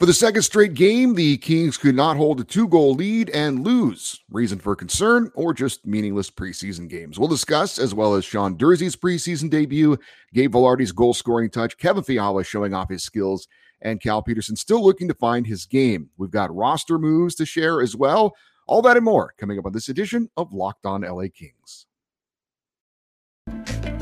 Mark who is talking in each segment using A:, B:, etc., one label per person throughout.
A: For the second straight game, the Kings could not hold a two goal lead and lose. Reason for concern or just meaningless preseason games? We'll discuss, as well as Sean Durzi's preseason debut, Gabe Vilardi's goal scoring touch, Kevin Fiala showing off his skills, and Cal Petersen still looking to find his game. We've got roster moves to share as well. All that and more coming up on this edition of Locked On LA Kings.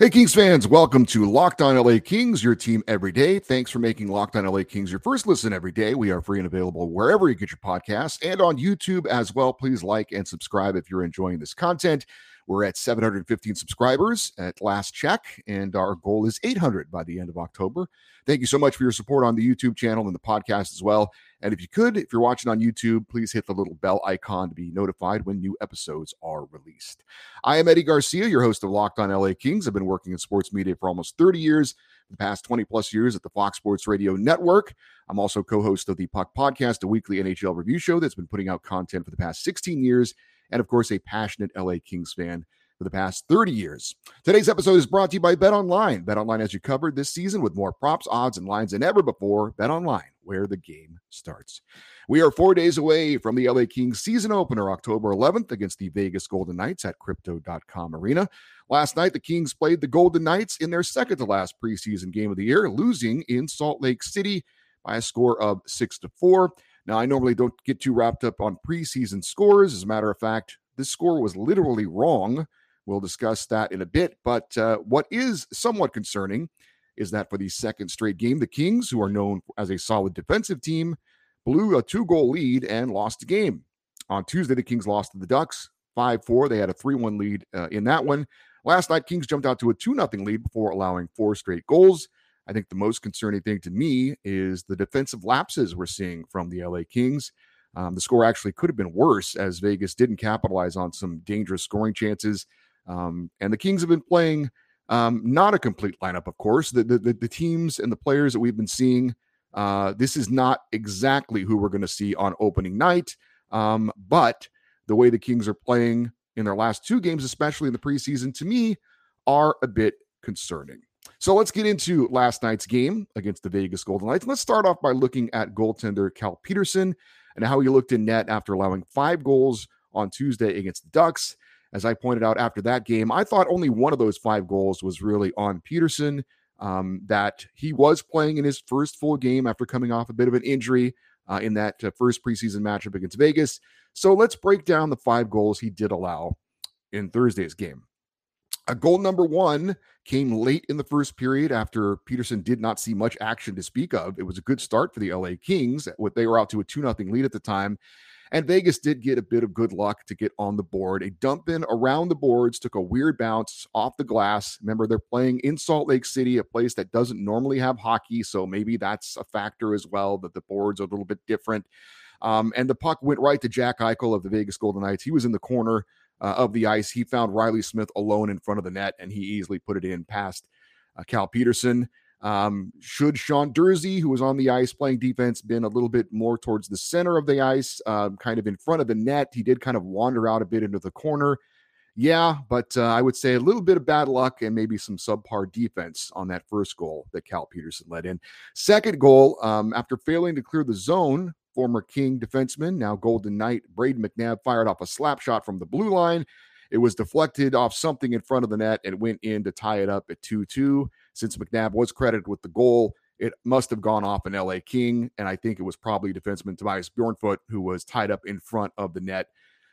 A: Hey, Kings fans, welcome to Locked On LA Kings, your team every day. Thanks for making Locked On LA Kings your first listen every day. We are free and available wherever you get your podcasts and on YouTube as well. Please like and subscribe if you're enjoying this content. We're at 715 subscribers at last check, and our goal is 800 by the end of October. Thank you so much for your support on the YouTube channel and the podcast as well. And if you could, if you're watching on YouTube, please hit the little bell icon to be notified when new episodes are released. I am Eddie Garcia, your host of Locked On LA Kings. I've been working in sports media for almost 30 years, the past 20 plus years at the Fox Sports Radio Network. I'm also co host of the Puck Podcast, a weekly NHL review show that's been putting out content for the past 16 years, and of course, a passionate LA Kings fan for the past 30 years. Today's episode is brought to you by Bet Online. Bet Online has you covered this season with more props, odds, and lines than ever before. Bet Online, where the game starts. We are four days away from the LA Kings season opener, October 11th, against the Vegas Golden Knights at Crypto.com Arena. Last night, the Kings played the Golden Knights in their second to last preseason game of the year, losing in Salt Lake City by a score of six to four. Now, I normally don't get too wrapped up on preseason scores. As a matter of fact, this score was literally wrong. We'll discuss that in a bit. But uh, what is somewhat concerning is that for the second straight game, the Kings, who are known as a solid defensive team, blew a two goal lead and lost the game. On Tuesday, the Kings lost to the Ducks 5 4. They had a 3 1 lead uh, in that one. Last night, Kings jumped out to a 2 0 lead before allowing four straight goals. I think the most concerning thing to me is the defensive lapses we're seeing from the LA Kings. Um, the score actually could have been worse as Vegas didn't capitalize on some dangerous scoring chances. Um, and the Kings have been playing um, not a complete lineup, of course. The, the, the teams and the players that we've been seeing, uh, this is not exactly who we're going to see on opening night. Um, but the way the Kings are playing in their last two games, especially in the preseason, to me, are a bit concerning. So let's get into last night's game against the Vegas Golden Knights. Let's start off by looking at goaltender Cal Petersen and how he looked in net after allowing five goals on Tuesday against the Ducks as I pointed out after that game, I thought only one of those five goals was really on Petersen. Um, that he was playing in his first full game after coming off a bit of an injury uh, in that uh, first preseason matchup against Vegas. So let's break down the five goals he did allow in Thursday's game. A goal number one came late in the first period after Petersen did not see much action to speak of. It was a good start for the LA Kings. They were out to a 2 0 lead at the time. And Vegas did get a bit of good luck to get on the board. A dump in around the boards took a weird bounce off the glass. Remember, they're playing in Salt Lake City, a place that doesn't normally have hockey. So maybe that's a factor as well that the boards are a little bit different. Um, and the puck went right to Jack Eichel of the Vegas Golden Knights. He was in the corner uh, of the ice. He found Reilly Smith alone in front of the net, and he easily put it in past uh, Cal Petersen. Um, should Sean Durzi, who was on the ice playing defense, been a little bit more towards the center of the ice, uh, kind of in front of the net? He did kind of wander out a bit into the corner. Yeah, but uh, I would say a little bit of bad luck and maybe some subpar defense on that first goal that Cal Petersen led in. Second goal, um, after failing to clear the zone, former King defenseman, now Golden Knight, Brayden McNabb fired off a slap shot from the blue line. It was deflected off something in front of the net and went in to tie it up at 2 2 since McNabb was credited with the goal, it must have gone off an LA King. And I think it was probably defenseman Tobias Bjornfot who was tied up in front of the net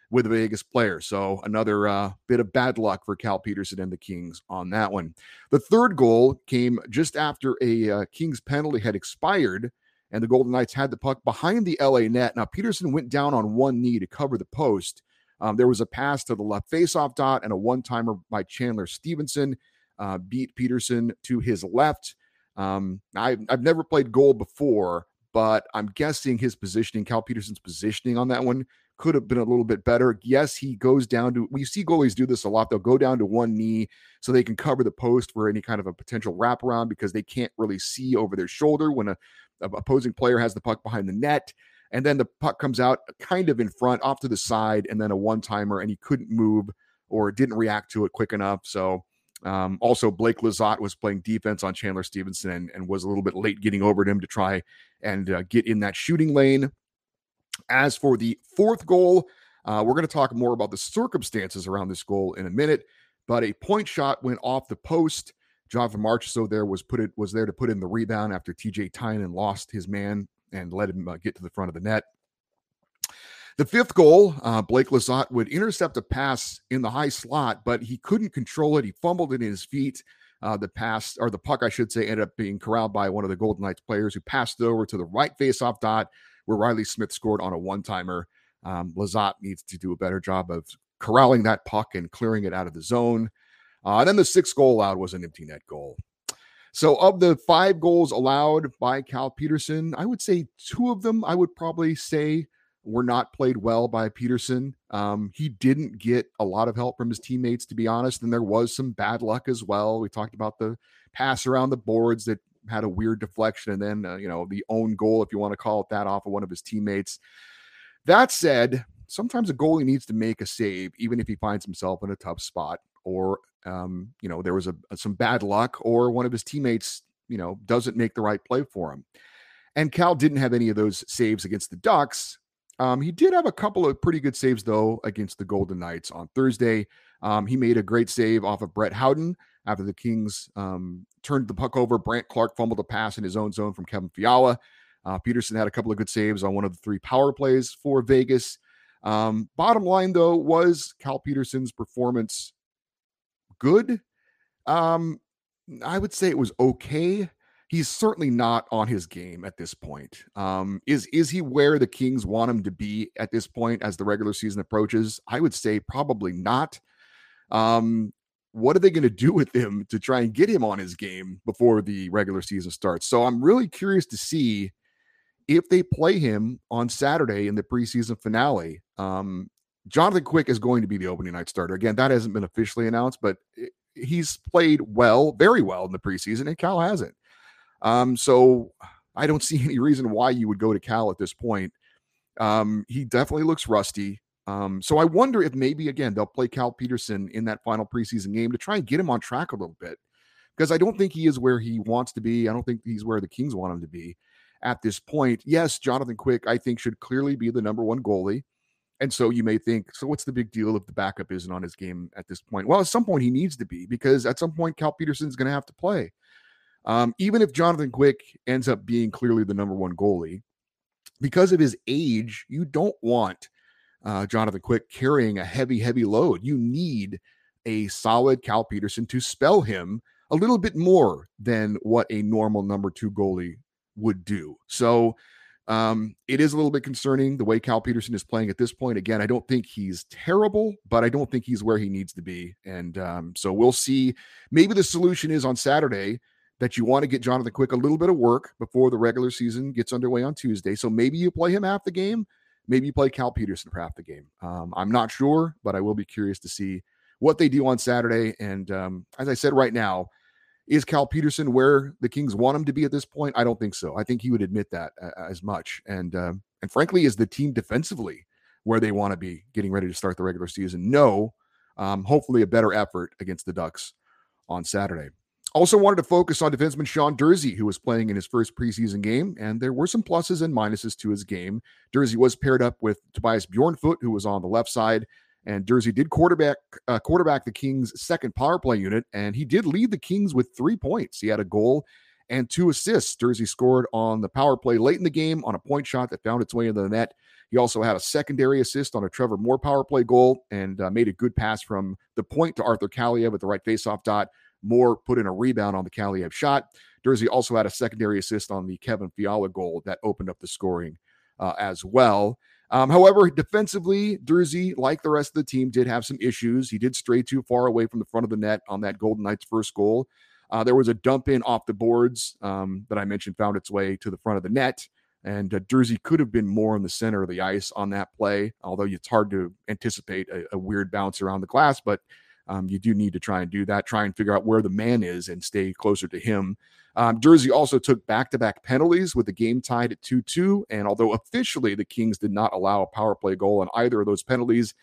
A: with a Vegas player. So another uh, bit of bad luck for Cal Petersen and the Kings on that one. The third goal came just after a uh, Kings penalty had expired and the Golden Knights had the puck behind the LA net. Now Petersen went down on one knee to cover the post. Um, there was a pass to the left faceoff dot and a one timer by Chandler Stephenson uh, beat Petersen to his left. Um, I, I've never played goal before, but I'm guessing his positioning, Cal Petersen's positioning on that one could have been a little bit better. Yes, he goes down to, we see goalies do this a lot. They'll go down to one knee so they can cover the post for any kind of a potential wraparound because they can't really see over their shoulder when a, a opposing player has the puck behind the net. And then the puck comes out kind of in front, off to the side, and then a one timer, and he couldn't move or didn't react to it quick enough. So, um, also, Blake Lizotte was playing defense on Chandler Stephenson and, and, was a little bit late getting over to him to try and uh, get in that shooting lane. As for the fourth goal, uh, we're going to talk more about the circumstances around this goal in a minute. But a point shot went off the post. Jonathan Marchessault there was put it was there to put in the rebound after TJ Tynan lost his man and let him uh, get to the front of the net. The fifth goal, uh, Blake Lizotte would intercept a pass in the high slot, but he couldn't control it. He fumbled it in his feet. Uh, the pass, or the puck, I should say, ended up being corralled by one of the Golden Knights players who passed it over to the right faceoff dot where Reilly Smith scored on a one timer. Um, Lizotte needs to do a better job of corralling that puck and clearing it out of the zone. Uh, and then the sixth goal allowed was an empty net goal. So, of the five goals allowed by Cal Petersen, I would say two of them I would probably say were not played well by Petersen. Um, he didn't get a lot of help from his teammates, to be honest, and there was some bad luck as well. We talked about the pass around the boards that had a weird deflection, and then uh, you know the own goal, if you want to call it that, off of one of his teammates. That said, sometimes a goalie needs to make a save, even if he finds himself in a tough spot or um, you know there was a, some bad luck or one of his teammates you know doesn't make the right play for him. And cal didn't have any of those saves against the ducks. Um, he did have a couple of pretty good saves though against the golden knights on thursday. Um, he made a great save off of brett howden after the kings um, turned the puck over. Brandt Clarke fumbled a pass in his own zone from kevin fiala. Uh, petersen had a couple of good saves on one of the three power plays for vegas. Um, bottom line though was cal Petersen's performance good. Um, I would say it was okay. He's certainly not on his game at this point. Um, is is he where the Kings want him to be at this point as the regular season approaches? I would say probably not. Um, what are they going to do with him to try and get him on his game before the regular season starts? So I'm really curious to see if they play him on Saturday in the preseason finale. Um, Jonathan Quick is going to be the opening night starter. Again, that hasn't been officially announced, but he's played well, very well in the preseason, and Cal hasn't. Um, so I don't see any reason why you would go to Cal at this point. Um, he definitely looks rusty. Um, so I wonder if maybe again they'll play Cal Petersen in that final preseason game to try and get him on track a little bit. Because I don't think he is where he wants to be. I don't think he's where the Kings want him to be at this point. Yes, Jonathan Quick, I think, should clearly be the number one goalie. And so you may think, so what's the big deal if the backup isn't on his game at this point? Well, at some point he needs to be because at some point Cal Petersen's going to have to play. Um, even if Jonathan Quick ends up being clearly the number one goalie, because of his age, you don't want uh, Jonathan Quick carrying a heavy, heavy load. You need a solid Cal Petersen to spell him a little bit more than what a normal number two goalie would do. So um, it is a little bit concerning the way Cal Petersen is playing at this point. Again, I don't think he's terrible, but I don't think he's where he needs to be. And um, so we'll see. Maybe the solution is on Saturday that you want to get Jonathan Quick a little bit of work before the regular season gets underway on Tuesday. So maybe you play him half the game. Maybe you play Cal Petersen for half the game. Um, I'm not sure, but I will be curious to see what they do on Saturday. And um, as I said right now, is Cal Petersen where the Kings want him to be at this point? I don't think so. I think he would admit that uh, as much. And uh, and frankly, is the team defensively where they want to be getting ready to start the regular season? No. Um, hopefully, a better effort against the Ducks on Saturday. Also, wanted to focus on defenseman Sean Durzi, who was playing in his first preseason game, and there were some pluses and minuses to his game. Durzi was paired up with Tobias Bjornfot, who was on the left side, and Durzi did quarterback uh, quarterback the Kings' second power play unit, and he did lead the Kings with three points. He had a goal and two assists. Durzi scored on the power play late in the game on a point shot that found its way into the net. He also had a secondary assist on a Trevor Moore power play goal and uh, made a good pass from the point to Arthur Kaliyev at the right faceoff dot. Moore put in a rebound on the Kaliyev shot. Durzi also had a secondary assist on the Kevin Fiala goal that opened up the scoring uh, as well. Um, however, defensively, Durzi, like the rest of the team, did have some issues. He did stray too far away from the front of the net on that Golden Knights first goal. Uh, there was a dump in off the boards um, that I mentioned found its way to the front of the net. And uh, Durzi could have been more in the center of the ice on that play, although it's hard to anticipate a, a weird bounce around the glass. But um, you do need to try and do that, try and figure out where the man is and stay closer to him. Um, Durzi also took back to back penalties with the game tied at 2 2. And although officially the Kings did not allow a power play goal on either of those penalties,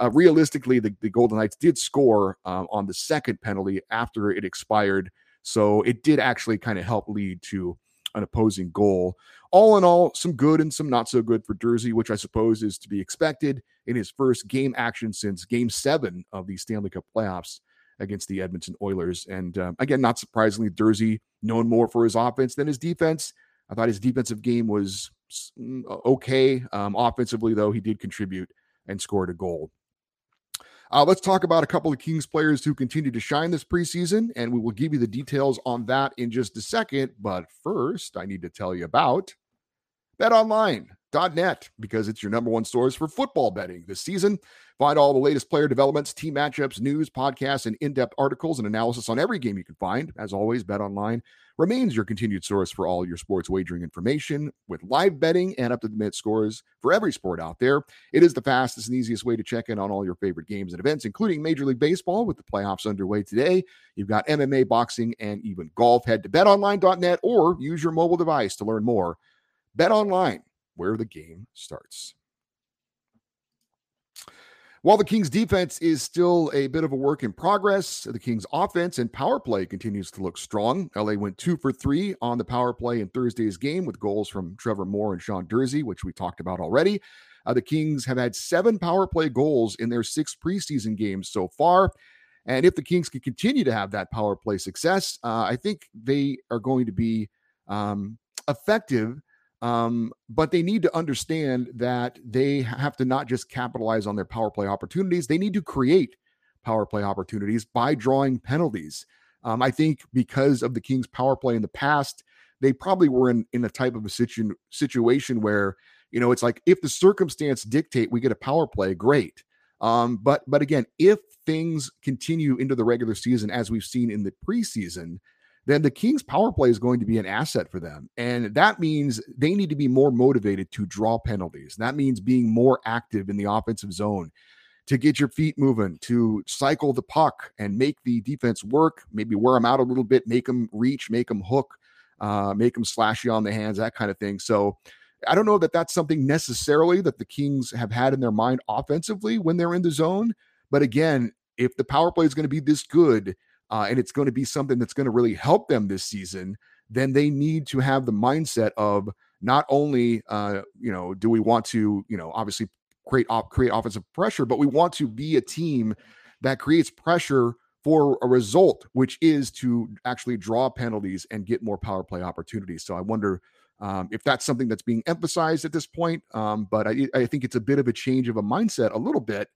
A: uh, realistically, the, the, Golden Knights did score uh, on the second penalty after it expired. So it did actually kind of help lead to an opposing goal. All in all, some good and some not so good for Durzi, which I suppose is to be expected in his first game action since game seven of the Stanley Cup playoffs against the Edmonton Oilers. And uh, again, not surprisingly, Durzi known more for his offense than his defense. I thought his defensive game was mm, okay. Um, offensively, though, he did contribute and scored a goal. Uh, let's talk about a couple of Kings players who continue to shine this preseason, and we will give you the details on that in just a second. But first, I need to tell you about BetOnline.net because it's your number one source for football betting this season. Find all the latest player developments, team matchups, news, podcasts, and in depth articles and analysis on every game you can find. As always, BetOnline remains your continued source for all your sports wagering information with live betting and up to the minute scores for every sport out there. It is the fastest and easiest way to check in on all your favorite games and events, including Major League Baseball with the playoffs underway today. You've got MMA, boxing, and even golf. Head to betonline.net or use your mobile device to learn more. BetOnline, where the game starts. While the Kings defense is still a bit of a work in progress, the Kings offense and power play continues to look strong. LA went two for three on the power play in Thursday's game with goals from Trevor Moore and Sean Durzi, which we talked about already. Uh, the Kings have had seven power play goals in their six preseason games so far. And if the Kings can continue to have that power play success, uh, I think they are going to be um, effective um, but they need to understand that they have to not just capitalize on their power play opportunities, they need to create power play opportunities by drawing penalties. Um, I think because of the Kings' power play in the past, they probably were in, in a type of a situ- situation where, you know, it's like if the circumstance dictate we get a power play, great. Um, but but again, if things continue into the regular season as we've seen in the preseason, then the Kings power play is going to be an asset for them. And that means they need to be more motivated to draw penalties. That means being more active in the offensive zone to get your feet moving, to cycle the puck and make the defense work, maybe wear them out a little bit, make them reach, make them hook, uh, make them slash you on the hands, that kind of thing. So I don't know that that's something necessarily that the Kings have had in their mind offensively when they're in the zone. But again, if the power play is going to be this good, uh, and it's going to be something that's going to really help them this season, then they need to have the mindset of not only, uh, you know, do we want to, you know, obviously create op- create offensive pressure, but we want to be a team that creates pressure for a result, which is to actually draw penalties and get more power play opportunities. So I wonder um, if that's something that's being emphasized at this point. Um, but I, I, think it's a bit of a change of a mindset, a little bit,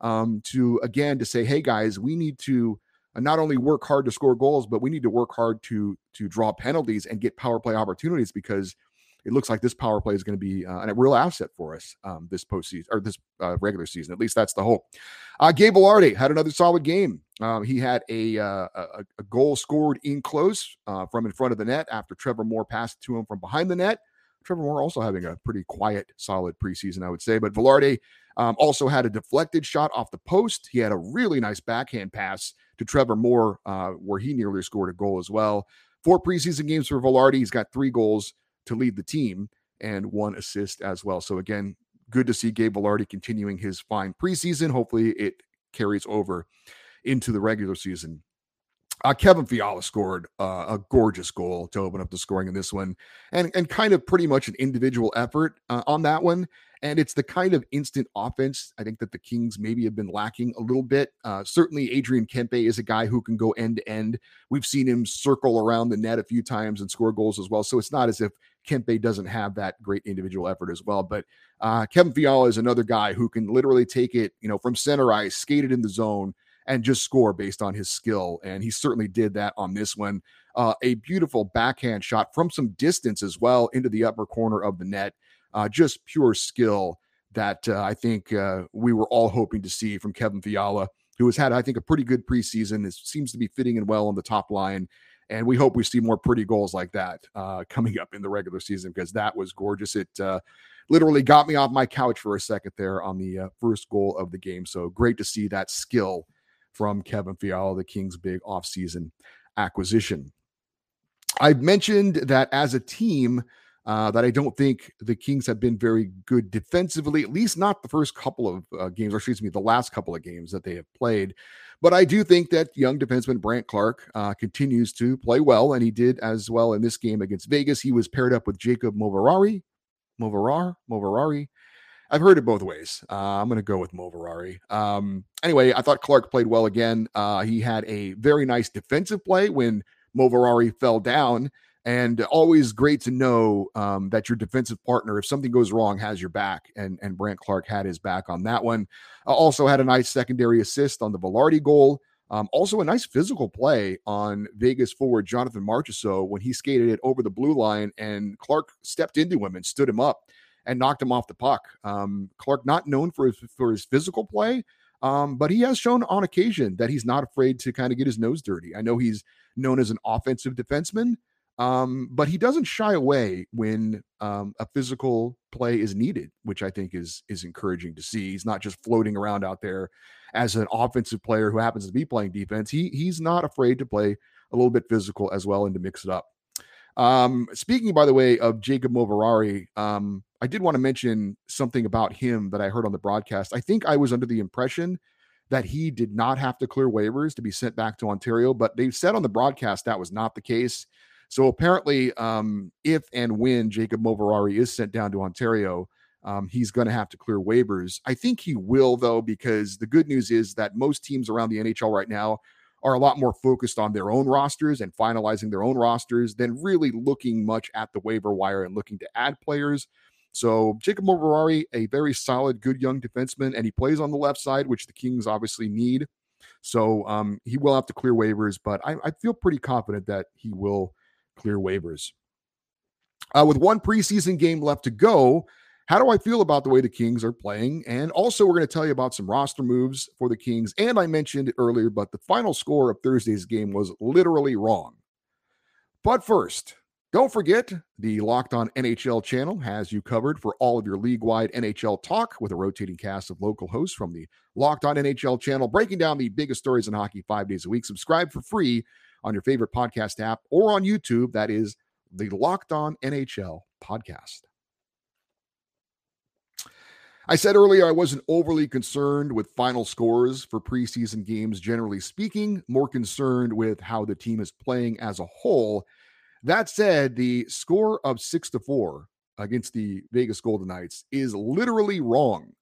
A: um, to again to say, hey guys, we need to not only work hard to score goals, but we need to work hard to to draw penalties and get power play opportunities because it looks like this power play is going to be uh, a real asset for us um, this postseason or this uh, regular season. At least that's the hope. Uh, Gabe Vilardi had another solid game. Um, he had a, uh, a, a goal scored in close uh, from in front of the net after Trevor Moore passed to him from behind the net. Trevor Moore also having a pretty quiet, solid preseason, I would say. But Vilardi um, also had a deflected shot off the post. He had a really nice backhand pass to Trevor Moore, uh, where he nearly scored a goal as well. Four preseason games for Vilardi. He's got three goals to lead the team and one assist as well. So again, good to see Gabe Vilardi continuing his fine preseason. Hopefully, it carries over into the regular season. Uh, Kevin Fiala scored uh, a gorgeous goal to open up the scoring in this one, and and kind of pretty much an individual effort uh, on that one. And it's the kind of instant offense I think that the Kings maybe have been lacking a little bit. Uh, certainly, Adrian Kempe is a guy who can go end to end. We've seen him circle around the net a few times and score goals as well. So it's not as if Kempe doesn't have that great individual effort as well. But uh, Kevin Fiala is another guy who can literally take it, you know, from center ice, skate it in the zone, and just score based on his skill. And he certainly did that on this one. Uh, a beautiful backhand shot from some distance as well into the upper corner of the net uh, just pure skill that uh, I think uh, we were all hoping to see from Kevin Fiala, who has had, I think, a pretty good preseason. It seems to be fitting in well on the top line And we hope we see more pretty goals like that uh, coming up in the regular season because that was gorgeous. It uh, literally got me off my couch for a second there on the first goal of the game. So great to see that skill from Kevin Fiala, the Kings' big offseason acquisition. I've mentioned that as a team, uh, that I don't think the Kings have been very good defensively, at least not the first couple of uh, games, or excuse me, the last couple of games that they have played. But I do think that young defenseman Brandt Clarke uh, continues to play well, and he did as well in this game against Vegas. He was paired up with Jacob Moverare, Moverar, Moverari. I've heard it both ways. Uh, I'm going to go with Moverari. Um, anyway, I thought Clarke played well again. Uh, he had a very nice defensive play when Moverari fell down and always great to know um, that your defensive partner, if something goes wrong, has your back. And and Brandt Clarke had his back on that one. Uh, also had a nice secondary assist on the Vilardi goal. Um, also a nice physical play on Vegas forward Jonathan Marchessault when he skated it over the blue line and Clarke stepped into him and stood him up and knocked him off the puck. Um, Clarke not known for his for his physical play, um, but he has shown on occasion that he's not afraid to kind of get his nose dirty. I know he's known as an offensive defenseman, um, but he doesn't shy away when um, a physical play is needed, which I think is is encouraging to see. He's not just floating around out there as an offensive player who happens to be playing defense. He he's not afraid to play a little bit physical as well and to mix it up. Um, speaking, by the way, of Jacob Moverari, um, I did want to mention something about him that I heard on the broadcast. I think I was under the impression that he did not have to clear waivers to be sent back to Ontario, but they said on the broadcast that was not the case. So apparently, um, if and when Jacob Moverari is sent down to Ontario, um, he's going to have to clear waivers. I think he will, though, because the good news is that most teams around the NHL right now are a lot more focused on their own rosters and finalizing their own rosters than really looking much at the waiver wire and looking to add players. So Jacob Moverari, a very solid, good young defenseman, and he plays on the left side, which the Kings obviously need. So um, he will have to clear waivers, but I, I feel pretty confident that he will clear waivers. Uh, with one preseason game left to go, how do I feel about the way the Kings are playing? And also, we're going to tell you about some roster moves for the Kings. And I mentioned earlier, but the final score of Thursday's game was literally wrong. But first, don't forget the Locked On NHL channel has you covered for all of your league wide NHL talk with a rotating cast of local hosts from the Locked On NHL channel, breaking down the biggest stories in hockey five days a week. Subscribe for free on your favorite podcast app or on YouTube. That is the Locked On NHL podcast. I said earlier I wasn't overly concerned with final scores for preseason games, generally speaking, more concerned with how the team is playing as a whole. That said, the score of six to four against the Vegas Golden Knights is literally wrong.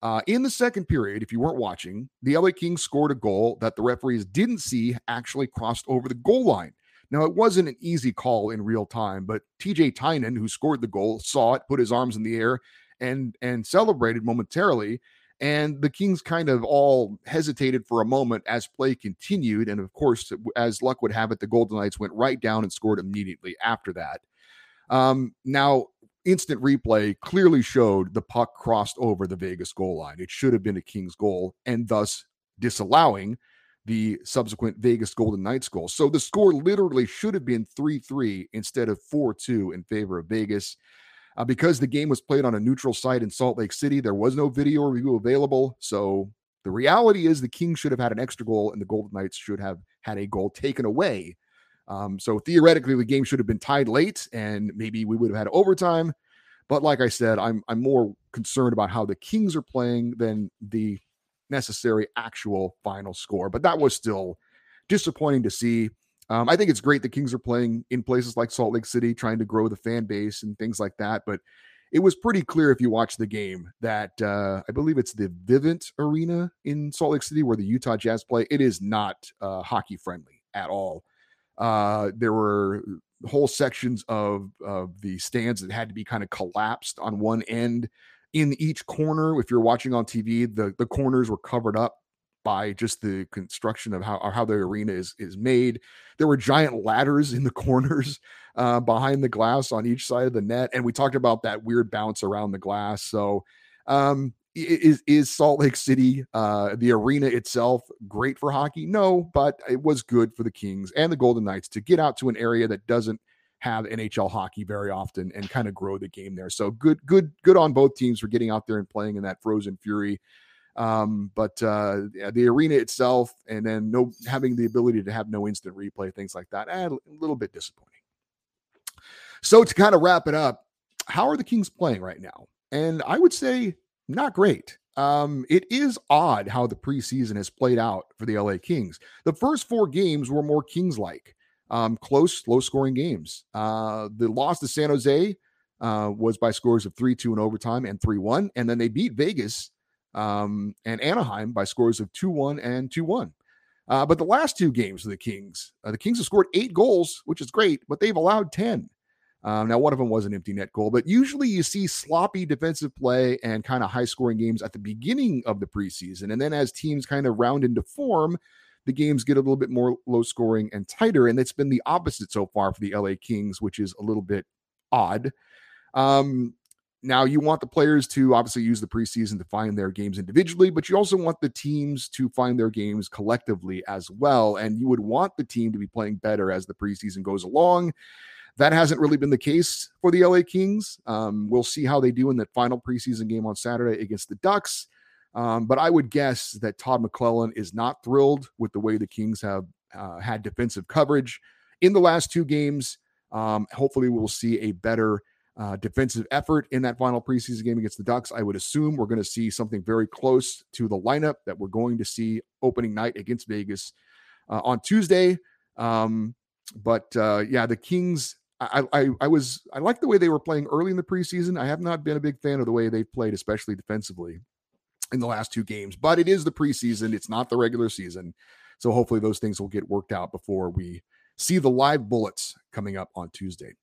A: Uh, in the second period, if you weren't watching, the LA Kings scored a goal that the referees didn't see actually crossed over the goal line. Now, it wasn't an easy call in real time, but TJ Tynan, who scored the goal, saw it, put his arms in the air, and and celebrated momentarily. And the Kings kind of all hesitated for a moment as play continued. And of course, as luck would have it, the Golden Knights went right down and scored immediately after that. Um, now, instant replay clearly showed the puck crossed over the Vegas goal line. It should have been a Kings goal and thus disallowing the subsequent Vegas Golden Knights goal. So the score literally should have been 3 3 instead of 4 2 in favor of Vegas. Uh, because the game was played on a neutral site in Salt Lake City, there was no video review available. So the reality is the Kings should have had an extra goal and the Golden Knights should have had a goal taken away um, so theoretically, the game should have been tied late, and maybe we would have had overtime. But like I said, I'm I'm more concerned about how the Kings are playing than the necessary actual final score. But that was still disappointing to see. Um, I think it's great the Kings are playing in places like Salt Lake City, trying to grow the fan base and things like that. But it was pretty clear if you watch the game that uh, I believe it's the Vivint Arena in Salt Lake City where the Utah Jazz play. It is not uh, hockey friendly at all. Uh, there were whole sections of, of the stands that had to be kind of collapsed on one end in each corner. If you're watching on TV, the, the corners were covered up by just the construction of how how the arena is is made. There were giant ladders in the corners uh, behind the glass on each side of the net, and we talked about that weird bounce around the glass. So um, is is Salt Lake City, uh, the arena itself, great for hockey? No, but it was good for the Kings and the Golden Knights to get out to an area that doesn't have NHL hockey very often and kind of grow the game there. So good, good, good on both teams for getting out there and playing in that frozen fury. Um, but uh, yeah, the arena itself, and then no having the ability to have no instant replay, things like that, eh, a little bit disappointing. So to kind of wrap it up, how are the Kings playing right now? And I would say not great. Um, it is odd how the preseason has played out for the LA Kings. The first four games were more Kings like, um, close, low scoring games. Uh, the loss to San Jose uh, was by scores of 3 2 in overtime and 3 1. And then they beat Vegas um, and Anaheim by scores of 2 1 and 2 1. Uh, but the last two games of the Kings, uh, the Kings have scored eight goals, which is great, but they've allowed 10. Um, now, one of them was an empty net goal, but usually you see sloppy defensive play and kind of high scoring games at the beginning of the preseason. And then as teams kind of round into form, the games get a little bit more low scoring and tighter. And it's been the opposite so far for the LA Kings, which is a little bit odd. Um, now, you want the players to obviously use the preseason to find their games individually, but you also want the teams to find their games collectively as well. And you would want the team to be playing better as the preseason goes along. That hasn't really been the case for the LA Kings. Um, we'll see how they do in that final preseason game on Saturday against the Ducks. Um, but I would guess that Todd McLellan is not thrilled with the way the Kings have uh, had defensive coverage in the last two games. Um, hopefully, we'll see a better uh, defensive effort in that final preseason game against the Ducks. I would assume we're going to see something very close to the lineup that we're going to see opening night against Vegas uh, on Tuesday. Um, but uh, yeah, the Kings I, I, I was I like the way they were playing early in the preseason. I have not been a big fan of the way they've played, especially defensively in the last two games. But it is the preseason; it's not the regular season, so hopefully those things will get worked out before we see the live bullets coming up on Tuesday.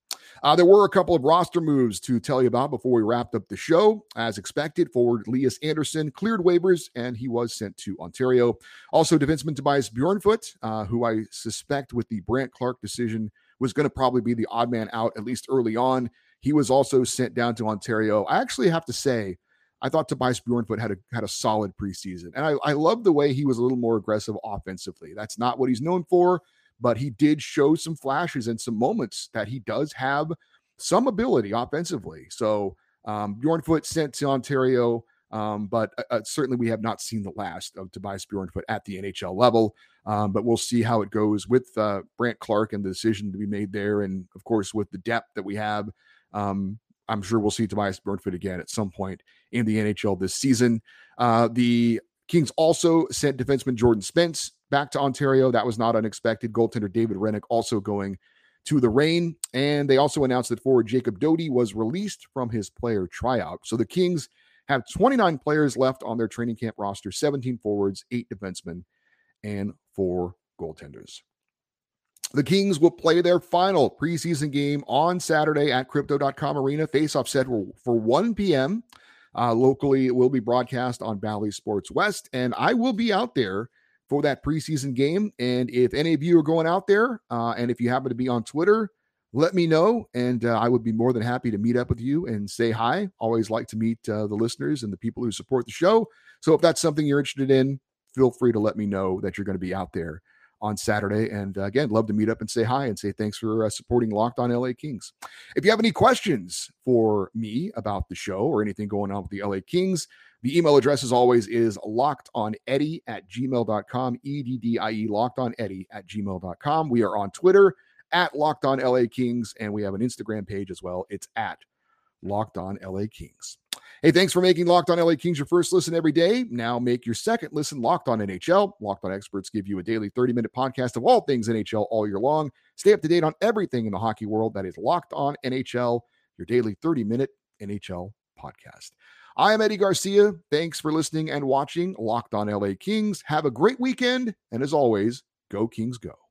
A: Uh, there were a couple of roster moves to tell you about before we wrapped up the show. As expected, forward Lias Andersson cleared waivers and he was sent to Ontario. Also, defenseman Tobias Bjornfot, uh, who I suspect with the Brandt Clarke decision was going to probably be the odd man out, at least early on. He was also sent down to Ontario. I actually have to say, I thought Tobias Bjornfot had a had a solid preseason, and I, I love the way he was a little more aggressive offensively. That's not what he's known for, but he did show some flashes and some moments that he does have some ability offensively. So um, Bjornfot sent to Ontario. Um, but uh, uh, certainly we have not seen the last of Tobias Bjornfot at the NHL level. Um, but we'll see how it goes with uh, Brandt Clarke and the decision to be made there. And of course, with the depth that we have, um, I'm sure we'll see Tobias Bjornfot again at some point in the NHL this season. Uh, the Kings also sent defenseman Jordan Spence back to Ontario. That was not unexpected. Goaltender David Rennick also going to the Reign. And they also announced that forward Jacob Doty was released from his player tryout. So the Kings have 29 players left on their training camp roster 17 forwards, eight defensemen, and four goaltenders. The Kings will play their final preseason game on Saturday at Crypto.com Arena. Faceoff set for 1 p.m. Uh, locally, it will be broadcast on Bally Sports West, and I will be out there for that preseason game. And if any of you are going out there, uh, and if you happen to be on Twitter, let me know, and uh, I would be more than happy to meet up with you and say hi. Always like to meet uh, the listeners and the people who support the show. So if that's something you're interested in, feel free to let me know that you're going to be out there on Saturday. And uh, again, love to meet up and say hi and say thanks for uh, supporting Locked on LA Kings. If you have any questions for me about the show or anything going on with the LA Kings, the email address, as always, is locked on Eddie at gmail.com, E D D I E, locked on Eddie at gmail.com. We are on Twitter at Locked On LA Kings, and we have an Instagram page as well. It's at Locked On LA Kings. Hey, thanks for making Locked On LA Kings your first listen every day. Now make your second listen Locked On NHL. Locked On experts give you a daily 30 minute podcast of all things NHL all year long. Stay up to date on everything in the hockey world. That is Locked On NHL, your daily 30 minute NHL podcast. I am Eddie Garcia. Thanks for listening and watching Locked On LA Kings. Have a great weekend. And as always, go Kings, go.